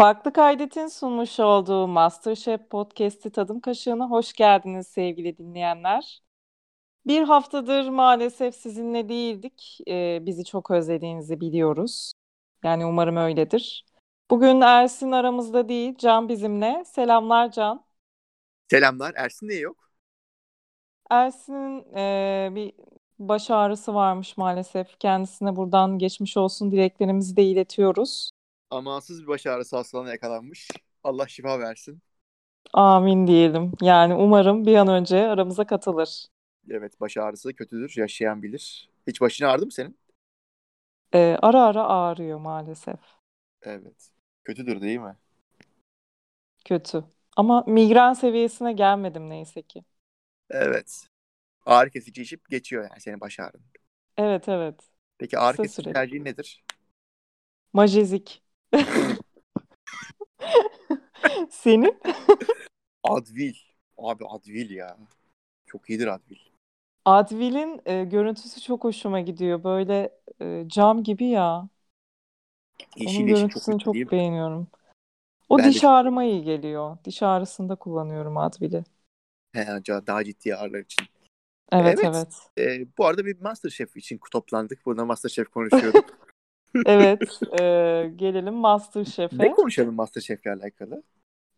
Farklı Kaydet'in sunmuş olduğu MasterChef Podcast'i Tadım Kaşığı'na hoş geldiniz sevgili dinleyenler. Bir haftadır maalesef sizinle değildik. Ee, bizi çok özlediğinizi biliyoruz. Yani umarım öyledir. Bugün Ersin aramızda değil, Can bizimle. Selamlar Can. Selamlar. Ersin niye yok? Ersin'in e, bir baş ağrısı varmış maalesef. Kendisine buradan geçmiş olsun dileklerimizi de iletiyoruz. Amansız bir baş ağrısı hastalığına yakalanmış. Allah şifa versin. Amin diyelim. Yani umarım bir an önce aramıza katılır. Evet baş ağrısı kötüdür. Yaşayan bilir. Hiç başın ağrıdı mı senin? Ee, ara ara ağrıyor maalesef. Evet. Kötüdür değil mi? Kötü. Ama migren seviyesine gelmedim neyse ki. Evet. Ağrı kesici içip geçiyor yani senin baş ağrın. Evet evet. Peki ağrı Kısa kesici süreli. tercihin nedir? Majezik. Senin? Advil. Abi Advil ya. Çok iyidir Advil. Advil'in e, görüntüsü çok hoşuma gidiyor. Böyle e, cam gibi ya. Yeşil Onun yeşil görüntüsünü çok çok beğeniyorum. O Ben de diş çok- ağrıma iyi geliyor. Diş ağrısında kullanıyorum Advil'i. He, daha ciddi ağrılar için. Evet Evet. evet. Ee, bu arada bir Masterchef için toplandık. Burada Masterchef konuşuyorduk. Evet. e, gelelim ne MasterChef'e. konuşalım Masterchef'le alakalı?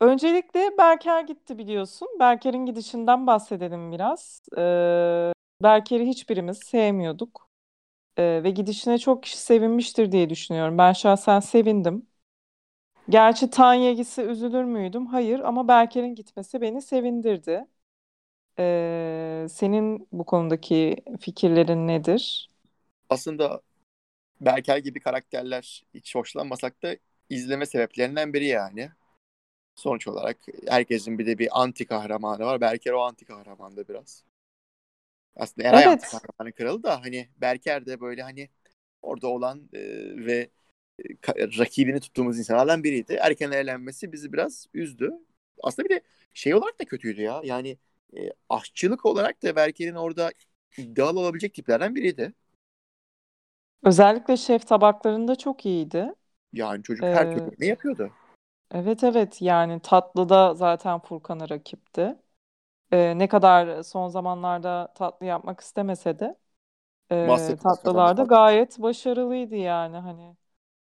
Öncelikle Berker gitti biliyorsun. Berker'in gidişinden bahsedelim biraz. Ee, Berker'i hiçbirimiz sevmiyorduk. Ee, ve gidişine çok kişi sevinmiştir diye düşünüyorum. Ben şahsen sevindim. Gerçi Tanya gitse üzülür müydüm? Hayır ama Berker'in gitmesi beni sevindirdi. Ee, senin bu konudaki fikirlerin nedir? aslında Berker gibi karakterler hiç hoşlanmasak da izleme sebeplerinden biri yani. Sonuç olarak herkesin bir de bir anti kahramanı var. Berker o anti kahramandı biraz. Aslında Eray Evet. anti kahramanın kralı da hani Berker de böyle hani orada olan e, ve e, ka- rakibini tuttuğumuz insanlardan biriydi. Erken eğlenmesi bizi biraz üzdü. Aslında bir de şey olarak da kötüydü ya. Yani e, aşçılık olarak da Berker'in orada iddialı olabilecek tiplerden biriydi. Özellikle şef tabaklarında çok iyiydi. Yani çocuk her Ee, türlü ne yapıyordu? Evet evet yani tatlıda zaten Furkan'a rakipti. Ee, ne kadar son zamanlarda tatlı yapmak istemese de e, kazandı tatlılarda falan. gayet başarılıydı yani hani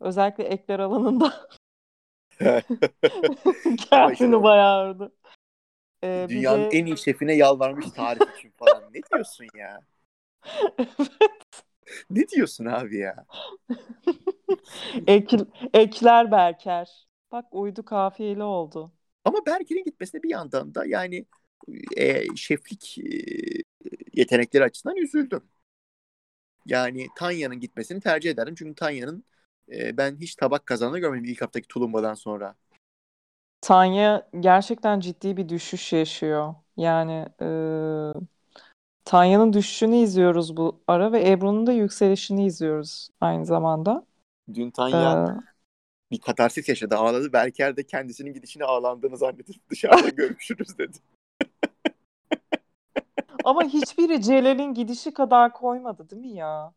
özellikle ekler alanında Ama işte kendini bayağı övdü. Ee, bir Dünyanın de en iyi şefine yalvarmış tarif için falan. Ne diyorsun ya? Ne diyorsun abi ya? Ek, ekler Berker. Bak uydu kafiyeli oldu. Ama Berker'in gitmesine bir yandan da yani e, şeflik e, yetenekleri açısından üzüldüm. Yani Tanya'nın gitmesini tercih ederdim. Çünkü Tanya'nın e, ben hiç tabak kazandığını görmedim ilk haftaki tulumbadan sonra. Tanya gerçekten ciddi bir düşüş yaşıyor. Yani e, Tanya'nın düşüşünü izliyoruz bu ara ve Ebru'nun da yükselişini izliyoruz aynı zamanda. Dün Tanya bir katarsis yaşadı, ağladı. Berker de kendisinin gidişine ağlandığını zannedip dışarıda görüşürüz dedi. ama hiçbiri Celal'in gidişi kadar koymadı değil mi ya?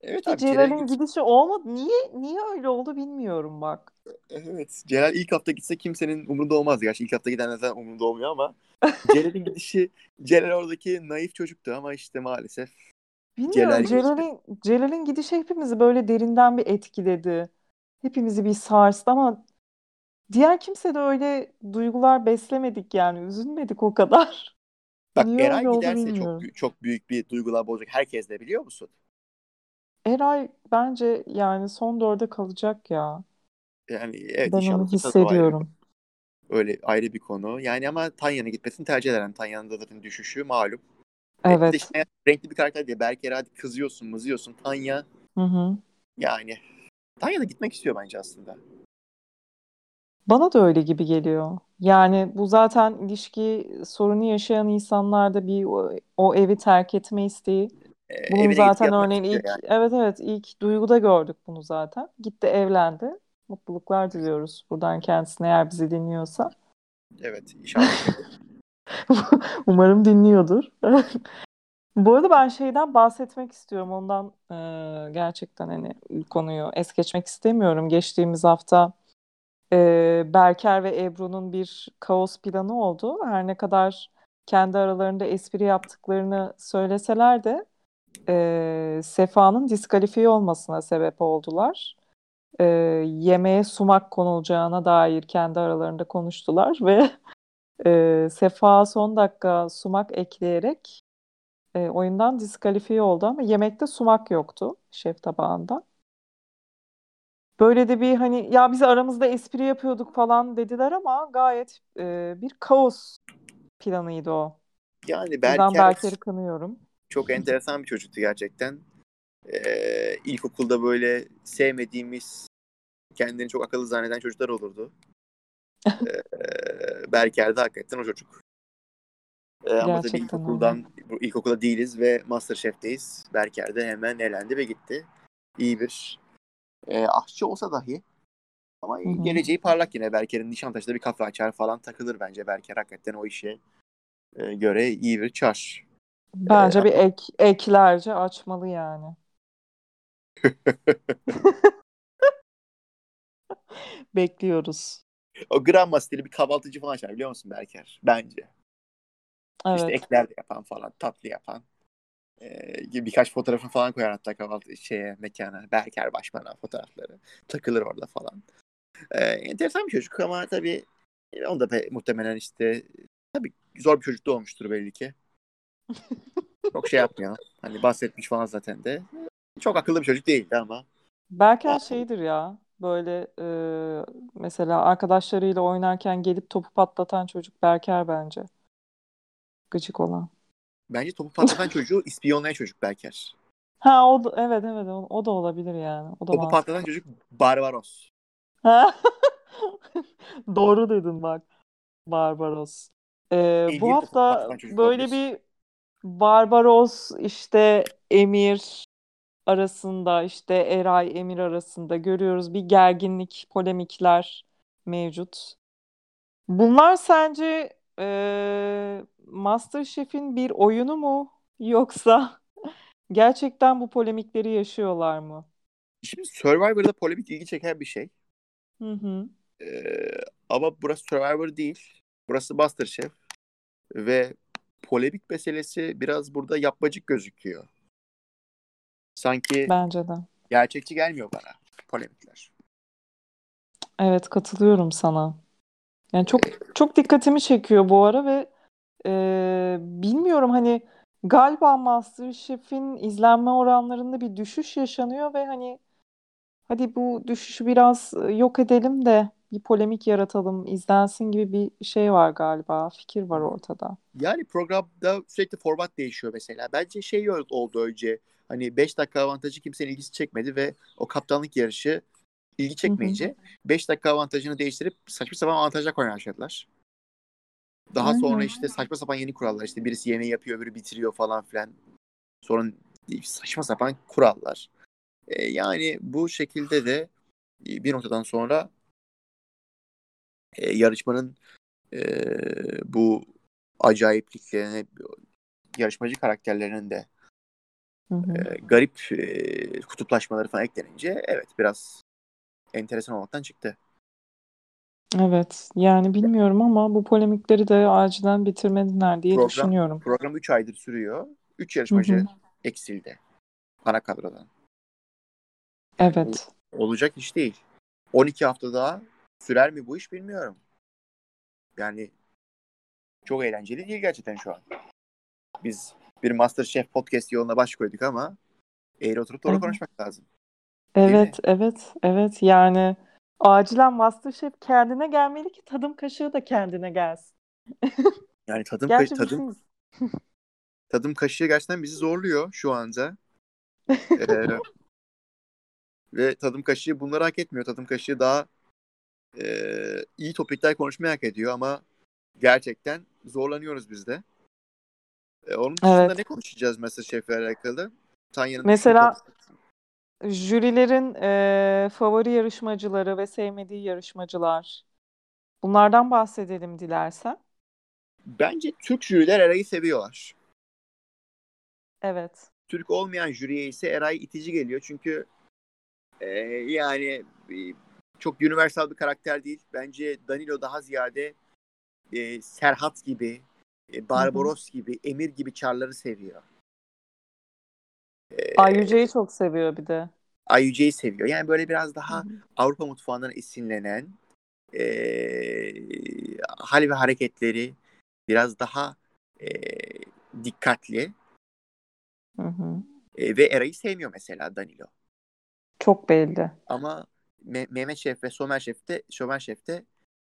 Evet abi Celal Celal'in gitse- gidişi olmadı. Niye niye öyle oldu bilmiyorum bak. Evet. Celal ilk hafta gitse kimsenin umurunda olmazdı. Gerçi ilk hafta gidenler zaten umurunda olmuyor ama Celal'in gidişi Celal oradaki naif çocuktu ama işte maalesef Bilmiyorum. Celal'in Celal'in gidişi hepimizi böyle derinden bir etkiledi. Hepimizi bir sarstı ama diğer kimse de öyle duygular beslemedik yani üzülmedik o kadar. bak Niye Eray öyle oldu giderse bilmiyorum. çok çok büyük bir duygular olacak. Herkes de biliyor musun? Eray bence yani son dörde kalacak ya. Yani evet Ben inşallah onu hissediyorum. öyle ayrı bir konu. Yani ama Tanya'nın gitmesini tercih ederim. Tanya'nın da zaten düşüşü malum. E, Evet. işte renkli bir karakter diye. Berker hadi kızıyorsun, mızıyorsun. Tanya Hı hı. yani Tanya da gitmek istiyor bence aslında. Bana da öyle gibi geliyor. Yani bu zaten ilişki sorunu yaşayan insanlarda bir o, o evi terk etme isteği. E, Bunun evine zaten örneğin ilk yani. evet evet ilk duyguda gördük bunu zaten. Gitti evlendi. Mutluluklar diliyoruz buradan kendisine eğer bizi dinliyorsa. Evet inşallah. Umarım dinliyordur. Bu arada ben şeyden bahsetmek istiyorum. Ondan e, gerçekten hani konuyu es geçmek istemiyorum. Geçtiğimiz hafta e, Berker ve Ebru'nun bir kaos planı oldu. Her ne kadar kendi aralarında espri yaptıklarını söyleseler de e, Sefa'nın diskalifiye olmasına sebep oldular. E, yemeğe sumak konulacağına dair kendi aralarında konuştular ve e, Sefa son dakika sumak ekleyerek e, oyundan diskalifiye oldu ama yemekte sumak yoktu şef tabağında. Böyle de bir hani ya biz aramızda espri yapıyorduk falan dediler ama gayet e, bir kaos planıydı o. Yani Berker Berker'i kınıyorum. çok enteresan bir çocuktu gerçekten. Ee, ilkokulda böyle sevmediğimiz, kendini çok akıllı zanneden çocuklar olurdu. Ee, Berker de hakikaten o çocuk. Ee, ama tabii ilkokuldan, bu ilkokulda değiliz ve Masterchef'teyiz. Berker de hemen elendi ve gitti. İyi bir e, aşçı olsa dahi ama Hı hı. geleceği parlak yine. Berker'in Nişantaşı'da bir kafe açar falan takılır bence. Berker hakikaten o işe e, göre iyi bir çar. Bence Ee, bir ek eklerce açmalı yani. Bekliyoruz. O Granma stili bir kahvaltıcı falan açar biliyor musun Berker? Bence. İşte Evet. ekler de yapan falan, tatlı yapan. Ee, gibi birkaç fotoğrafını falan koyar hatta kahvaltı şeye, mekana. Berker Başman'a fotoğrafları. Takılır orada falan. Ee, enteresan bir çocuk ama tabii e, onu da pe- muhtemelen işte tabii zor bir çocuk da olmuştur belli ki. Çok şey yapmıyor. Hani bahsetmiş falan zaten de. Çok akıllı bir çocuk değildi ama. Berker şeydir ya. Böyle e, mesela arkadaşlarıyla oynarken gelip topu patlatan çocuk Berker bence. Gıcık olan. Bence topu patlatan çocuğu ispiyonlayan çocuk Berker. Ha o da, evet evet o, o da olabilir yani. O da Topu mantıklı. patlatan çocuk Barbaros. Ha? Doğru dedin bak. Barbaros. Ee, bu hafta böyle bir Barbaros işte Emir arasında işte Eray Emir arasında görüyoruz bir gerginlik, polemikler mevcut. Bunlar sence e, MasterChef'in bir oyunu mu yoksa gerçekten bu polemikleri yaşıyorlar mı? Şimdi Survivor'da polemik ilgi çeken bir şey. Hı hı. Ee, ama burası Survivor değil. Burası MasterChef. Ve polemik meselesi biraz burada yapmacık gözüküyor. Sanki Bence de. gerçekçi gelmiyor bana polemikler. Evet katılıyorum sana. Yani çok çok dikkatimi çekiyor bu ara ve e, bilmiyorum hani galiba MasterChef'in izlenme oranlarında bir düşüş yaşanıyor ve hani hadi bu düşüşü biraz e, yok edelim de bir polemik yaratalım, izlensin gibi bir şey var galiba, fikir var ortada. Yani programda sürekli format değişiyor mesela. Bence şey oldu önce. Hani 5 dakika avantajı kimsenin ilgisi çekmedi ve o kaptanlık yarışı ilgi çekmeyince 5 dakika avantajını değiştirip saçma sapan avantajlar koymaya başladılar. Daha Aynen. sonra işte saçma sapan yeni kurallar. İşte birisi yemeği yapıyor, öbürü bitiriyor falan filan. Sonra saçma sapan kurallar. E, yani bu şekilde de bir noktadan sonra e, yarışmanın e, bu acayipliklerine, yarışmacı karakterlerinin de Hı hı. e, garip e, kutuplaşmaları falan eklenince evet biraz enteresan olmaktan çıktı. Evet, yani bilmiyorum ama bu polemikleri de acilen bitirmeliler diye Program düşünüyorum. program 3 aydır sürüyor. 3 Hı yarışmacı hı. eksildi. Ana kadrodan. Yani Evet. ol- olacak iş değil. 12 hafta daha sürer mi bu iş bilmiyorum. Yani çok eğlenceli değil gerçekten şu an. Biz bir MasterChef podcast yoluna baş koyduk ama eğri oturup doğru Evet. konuşmak lazım. Evet, evet, evet. Yani acilen MasterChef kendine gelmeli ki tadım kaşığı da kendine gelsin. Yani tadım ka- Gerçi tadım tadım kaşığı gerçekten bizi zorluyor şu anda. Ee, ve tadım kaşığı bunları hak etmiyor. Tadım kaşığı daha e, iyi topikler konuşmayı hak ediyor ama gerçekten zorlanıyoruz biz de. E, onun dışında Evet. ne konuşacağız MasterChef'le alakalı? Tanya'nın Mesela düşün jürilerin eee, favori yarışmacıları ve sevmediği yarışmacılar. Bunlardan bahsedelim dilersen. Bence Türk jüriler Eray'ı seviyorlar. Evet. Türk olmayan jüriye ise Eray itici geliyor çünkü e, yani e, çok universal bir karakter değil. Bence Danilo daha ziyade e, Serhat gibi, e, Barbaros gibi, Emir gibi çarları seviyor. E, Ayyüce'yi çok seviyor bir de. Ayyüce'yi seviyor. Yani böyle biraz daha Hı hı. Avrupa mutfağından esinlenen e, hal ve hareketleri biraz daha e, dikkatli e, ve Eray'ı sevmiyor mesela Danilo. Çok belli. Ama Me- Mehmet Şef ve Somer Şef de, Somer Şef de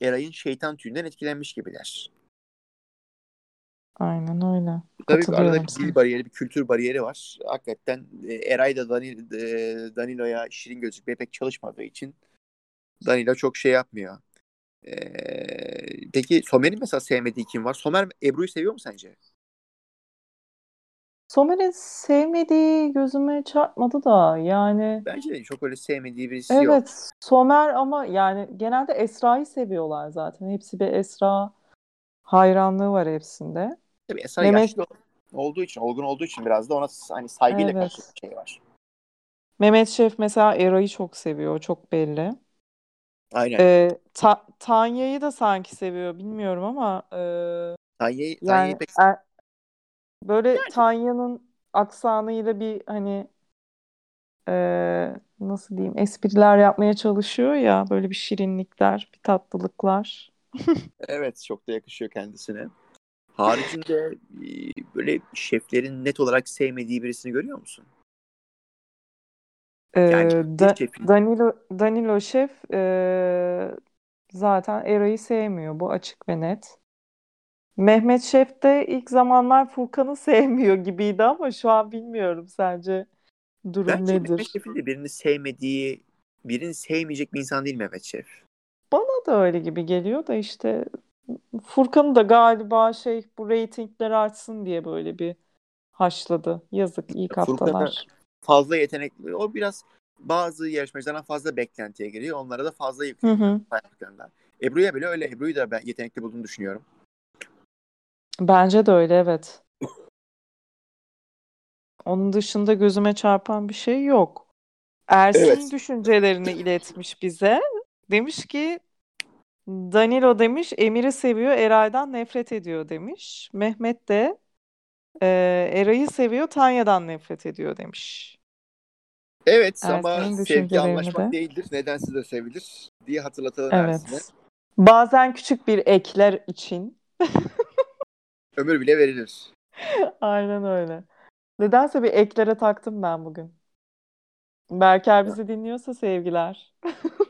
Eray'ın şeytan tüyünden etkilenmiş gibiler. Aynen öyle. Tabii arada bir dil bariyeri, bir kültür bariyeri var. Hakikaten e, Eray da Danil, e, Danilo'ya şirin gözükmeye pek çalışmadığı için Danilo çok şey yapmıyor. E, peki Somer'in mesela sevmediği kim var? Somer Ebru'yu seviyor mu sence? Somer'in sevmediği gözüme çarpmadı da yani Bence de çok öyle sevmediği birisi yok. evet Somer ama yani genelde Esra'yı seviyorlar zaten. Hepsi bir Esra hayranlığı var hepsinde. Tabii Esra Mehmet- yaşlı olduğu için, olgun olduğu için biraz da ona hani saygıyla Evet. karşı bir şey var. Mehmet Şef mesela Eray'ı çok seviyor. Çok belli. Aynen. Ee, Ta- Tanya'yı da sanki seviyor. Bilmiyorum ama e, Tanya'yı yani Tanya'yı pek er- böyle Tanya'nın aksanıyla bir hani e, nasıl diyeyim espriler yapmaya çalışıyor ya böyle bir şirinlikler, bir tatlılıklar. Evet çok da yakışıyor kendisine. Haricinde e, böyle şeflerin net olarak sevmediği birisini görüyor musun? Ee, Yani Da- şefin Danilo Danilo Şef e, zaten Eray'ı sevmiyor. Bu açık ve net. Mehmet Şef de ilk zamanlar Furkan'ı sevmiyor gibiydi ama şu an bilmiyorum sence durum bence Mehmet nedir? Şef'in de birini sevmediği, birini sevmeyecek bir insan değil Mehmet Şef. Bana da öyle gibi geliyor da işte Furkan'ı da galiba şey bu reytingler artsın diye böyle bir haşladı. Yazık ilk Furkan'a haftalar. fazla yetenekli. O biraz bazı yarışmacılardan fazla beklentiye giriyor. Onlara da fazla yükleniyor. Ebru'ya bile öyle. Ebru'yu da ben yetenekli bulduğunu düşünüyorum. Bence de öyle evet. Onun dışında gözüme çarpan bir şey yok. Ersin Evet. düşüncelerini iletmiş bize. Demiş ki Danilo demiş Emir'i seviyor, Eray'dan nefret ediyor demiş. Mehmet de e, Eray'ı seviyor, Tanya'dan nefret ediyor demiş. Evet ama sevgi anlaşmak de. değildir. Nedense de sevilir diye hatırlatalım Ersin'e. Evet. Bazen küçük bir ekler için. Ömür bile verilir. Aynen öyle. Nedense bir eklere taktım ben bugün. Berker bizi dinliyorsa sevgiler.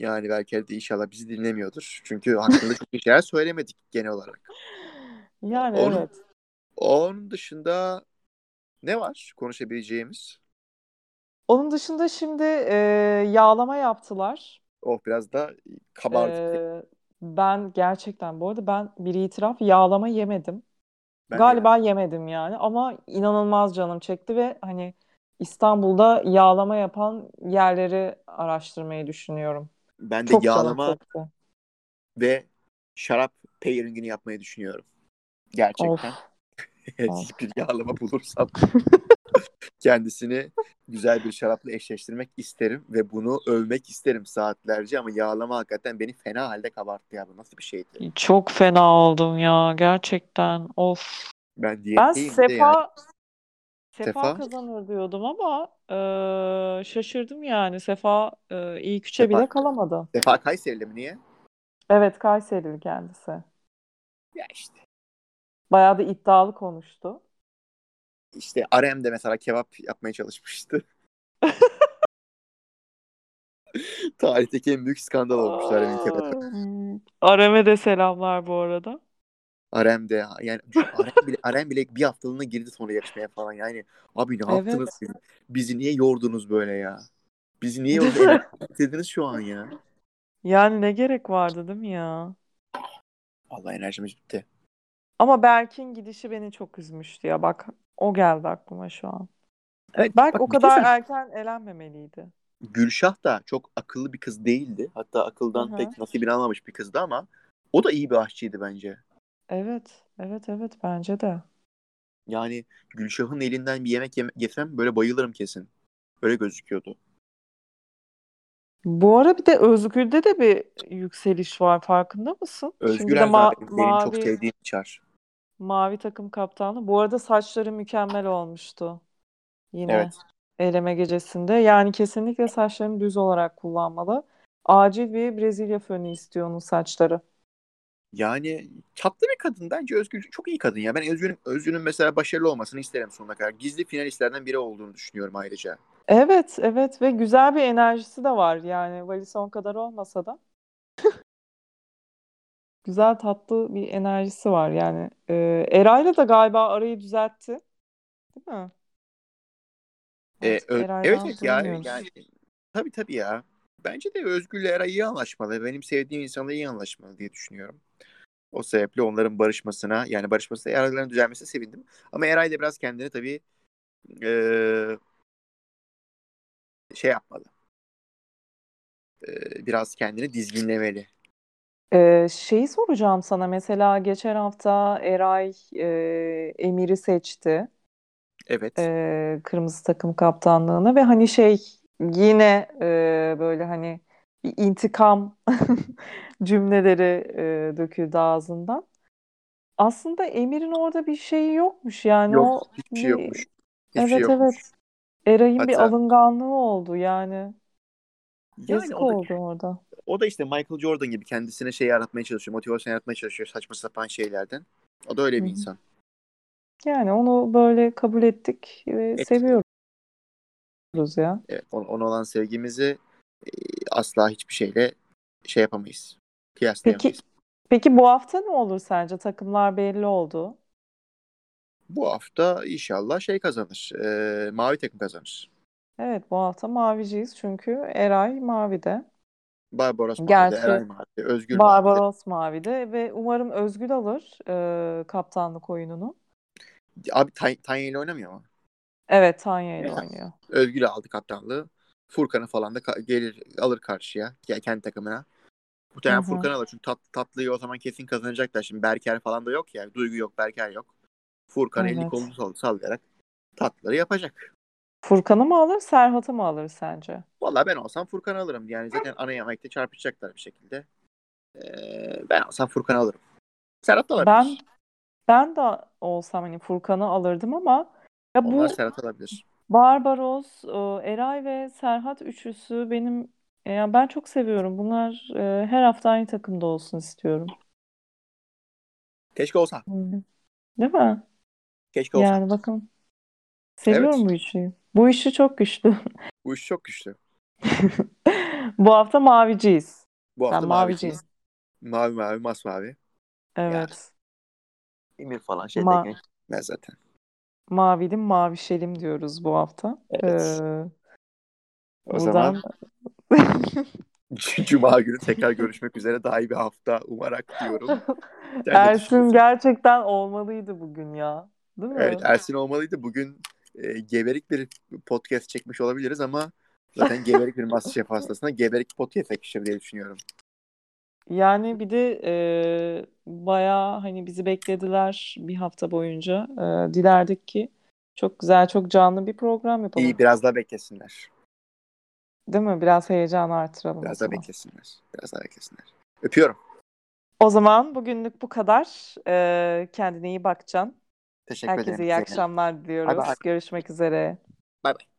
Yani belki de inşallah bizi dinlemiyordur. Çünkü hakkında çok iyi şeyler söylemedik genel olarak. Yani Onun, evet. onun dışında ne var konuşabileceğimiz? Onun dışında şimdi e, yağlama yaptılar. Oh biraz da kabardık. Ee, ben gerçekten bu arada ben bir itiraf yağlama yemedim. Ben Galiba yemedim yani ama inanılmaz canım çekti ve hani İstanbul'da yağlama yapan yerleri araştırmayı düşünüyorum. Ben de Çok yağlama ve şarap pairingini yapmayı düşünüyorum. Gerçekten. Hiçbir yağlama bulursam kendisini güzel bir şarapla eşleştirmek isterim ve bunu övmek isterim saatlerce ama yağlama hakikaten beni fena halde kabarttı ya. Bu nasıl bir şeydi? Çok fena oldum ya gerçekten. Of. Ben Ben diyetteyim bir de yani. Sefa kazanır diyordum ama e, şaşırdım yani. Sefa e, ilk üçe Sefa, bile kalamadı. Sefa Kayserili mi? Niye? Evet Kayserili kendisi. Ya işte. Bayağı da iddialı konuştu. İşte Arem de mesela kebap yapmaya çalışmıştı. Tarihteki en büyük skandal olmuştu Arem'in kebabı. Arem'e de selamlar bu arada. Arem de yani Arem bile, Arem bile bir haftalığına girdi sonra yarışmaya falan. Yani abi ne yaptınız Evet. siz? Bizi niye yordunuz böyle ya? Bizi niye yordunuz? şu an ya. Yani ne gerek vardı değil mi ya? Vallahi enerjimiz bitti. Ama Berk'in gidişi beni çok üzmüştü ya. Bak o geldi aklıma şu an. Evet Berk bak o kadar söyleyeyim. erken elenmemeliydi. Gülşah da çok akıllı bir kız değildi. Hatta akıldan hı. pek nasibini almamış bir kızdı ama o da iyi bir aşçıydı bence. Evet, evet, evet bence de. Yani Gülşah'ın elinden bir yemek yeme- yesem böyle bayılırım kesin. Öyle gözüküyordu. Bu ara bir de Özgür'de de bir yükseliş var farkında mısın? Şimdi Özgür de ma- benim, benim çok mavi sevdiğim çar. mavi takım kaptanı. Bu arada saçları mükemmel olmuştu. Yine Evet. eleme gecesinde. Yani kesinlikle saçlarını düz olarak kullanmalı. Acil bir Brezilya fönü istiyor onun saçları. Yani tatlı bir kadın. Bence Özgür çok iyi kadın ya. Ben Özgür'ün Özgür'ün mesela başarılı olmasını isterim sonuna kadar. Gizli finalistlerden biri olduğunu düşünüyorum ayrıca. Evet, evet ve güzel bir enerjisi de var. Yani Valison kadar olmasa da güzel tatlı bir enerjisi var yani. Ee, Eray'la da galiba arayı düzeltti, değil mi? Ee, ö- evet evet ya yani tabii tabii ya. Bence de Özgür'le Eray iyi anlaşmalı. Benim sevdiğim insanla iyi anlaşmalı diye düşünüyorum. O sebeple onların barışmasına yani barışmasına aralarının düzelmesine sevindim. Ama Eray da biraz kendini tabii eee, şey yapmalı. Eee, biraz kendini dizginlemeli. Ee, şeyi soracağım sana. Mesela geçen hafta Eray e, Emir'i seçti. Evet. e, kırmızı takım kaptanlığına ve hani şey yine e, böyle hani bir intikam cümleleri e, döküldü ağzından. Aslında Emir'in orada bir şeyi yokmuş yani Yok o hiçbir şey bir yokmuş. Hiçbir şey evet yokmuş. evet Eray'ın bir Hatta alınganlığı oldu yani yani yazık o da oldu orada. o da işte Michael Jordan gibi kendisine şey yaratmaya çalışıyor, motivasyon yaratmaya çalışıyor saçma sapan şeylerden. O da öyle bir hı. insan. Yani onu böyle kabul ettik ve Et, seviyoruz ya. evet, ona ona olan sevgimizi e, asla hiçbir şeyle şey yapamayız. Peki Kıyaslayamayız. peki bu hafta ne olur sence? Takımlar belli oldu. Bu hafta inşallah şey kazanır. e, mavi takım kazanır. Evet bu hafta maviciyiz çünkü Eray mavide. Barbaros mavide, Gerçi Eray mavide, Özgür mavide. Barbaros mavide ve umarım Özgül alır e, kaptanlık oyununu. Abi Tanya ile oynamıyor mu? Evet Tanya ile oynuyor. Özgür aldı kaptanlığı. Furkan'ı falan da gelir alır karşıya ya- kendi takımına. Hı Muhtemelen. Furkan alır çünkü tat, tatlıyı o zaman kesin kazanacaklar. Şimdi Berker falan da yok ya. Duygu yok, Berker yok. Furkan elini Evet. kolunu sall- sallayarak tatlıları yapacak. Furkan'ı mı alır, Serhat'ı mı alır sence? Vallahi ben olsam Furkan alırım. Yani zaten ana yemekte çarpışacaklar bir şekilde. Ee, ben olsam Furkan alırım. Serhat da Ben alabilir. ben de olsam hani Furkan'ı alırdım ama ya Onlar bu Serhat alabilir. Barbaros, e, Eray ve Serhat üçlüsü benim yani ben çok seviyorum. Bunlar e, her hafta aynı takımda olsun istiyorum. Keşke olsa. Hı. Değil mi? Keşke olsa. Yani bakın seviyorum Evet. bu üçlüyü. Bu üçlü çok güçlü. Bu iş çok güçlü. Bu hafta maviciyiz. Bu Ben hafta maviciyim. maviciyiz. Mavi mavi masmavi. Yani Evet. Emir falan şeyden Ma geçmez zaten. Mavilim mavişelim diyoruz bu hafta. Evet. Ee, O zaman buradan Cuma günü tekrar görüşmek üzere. Daha iyi bir hafta umarak diyorum. Ersin gerçekten olmalıydı bugün ya. Değil Evet mi? Ersin olmalıydı. Bugün e, geberik bir podcast çekmiş olabiliriz ama zaten geberik bir Masterchef hastasına geberik podcast yakışır diye düşünüyorum. Yani bir de e, bayağı hani bizi beklediler bir hafta boyunca. E, dilerdik ki çok güzel, çok canlı bir program yapalım. İyi biraz daha beklesinler. Değil mi? Biraz heyecan artıralım Biraz daha beklesinler. Biraz daha beklesinler. Öpüyorum. O zaman bugünlük bu kadar. E, kendine iyi bakacaksın. Teşekkür Herkese ederim. iyi Zeynep. akşamlar diliyoruz. bay. Görüşmek üzere. Bay bay.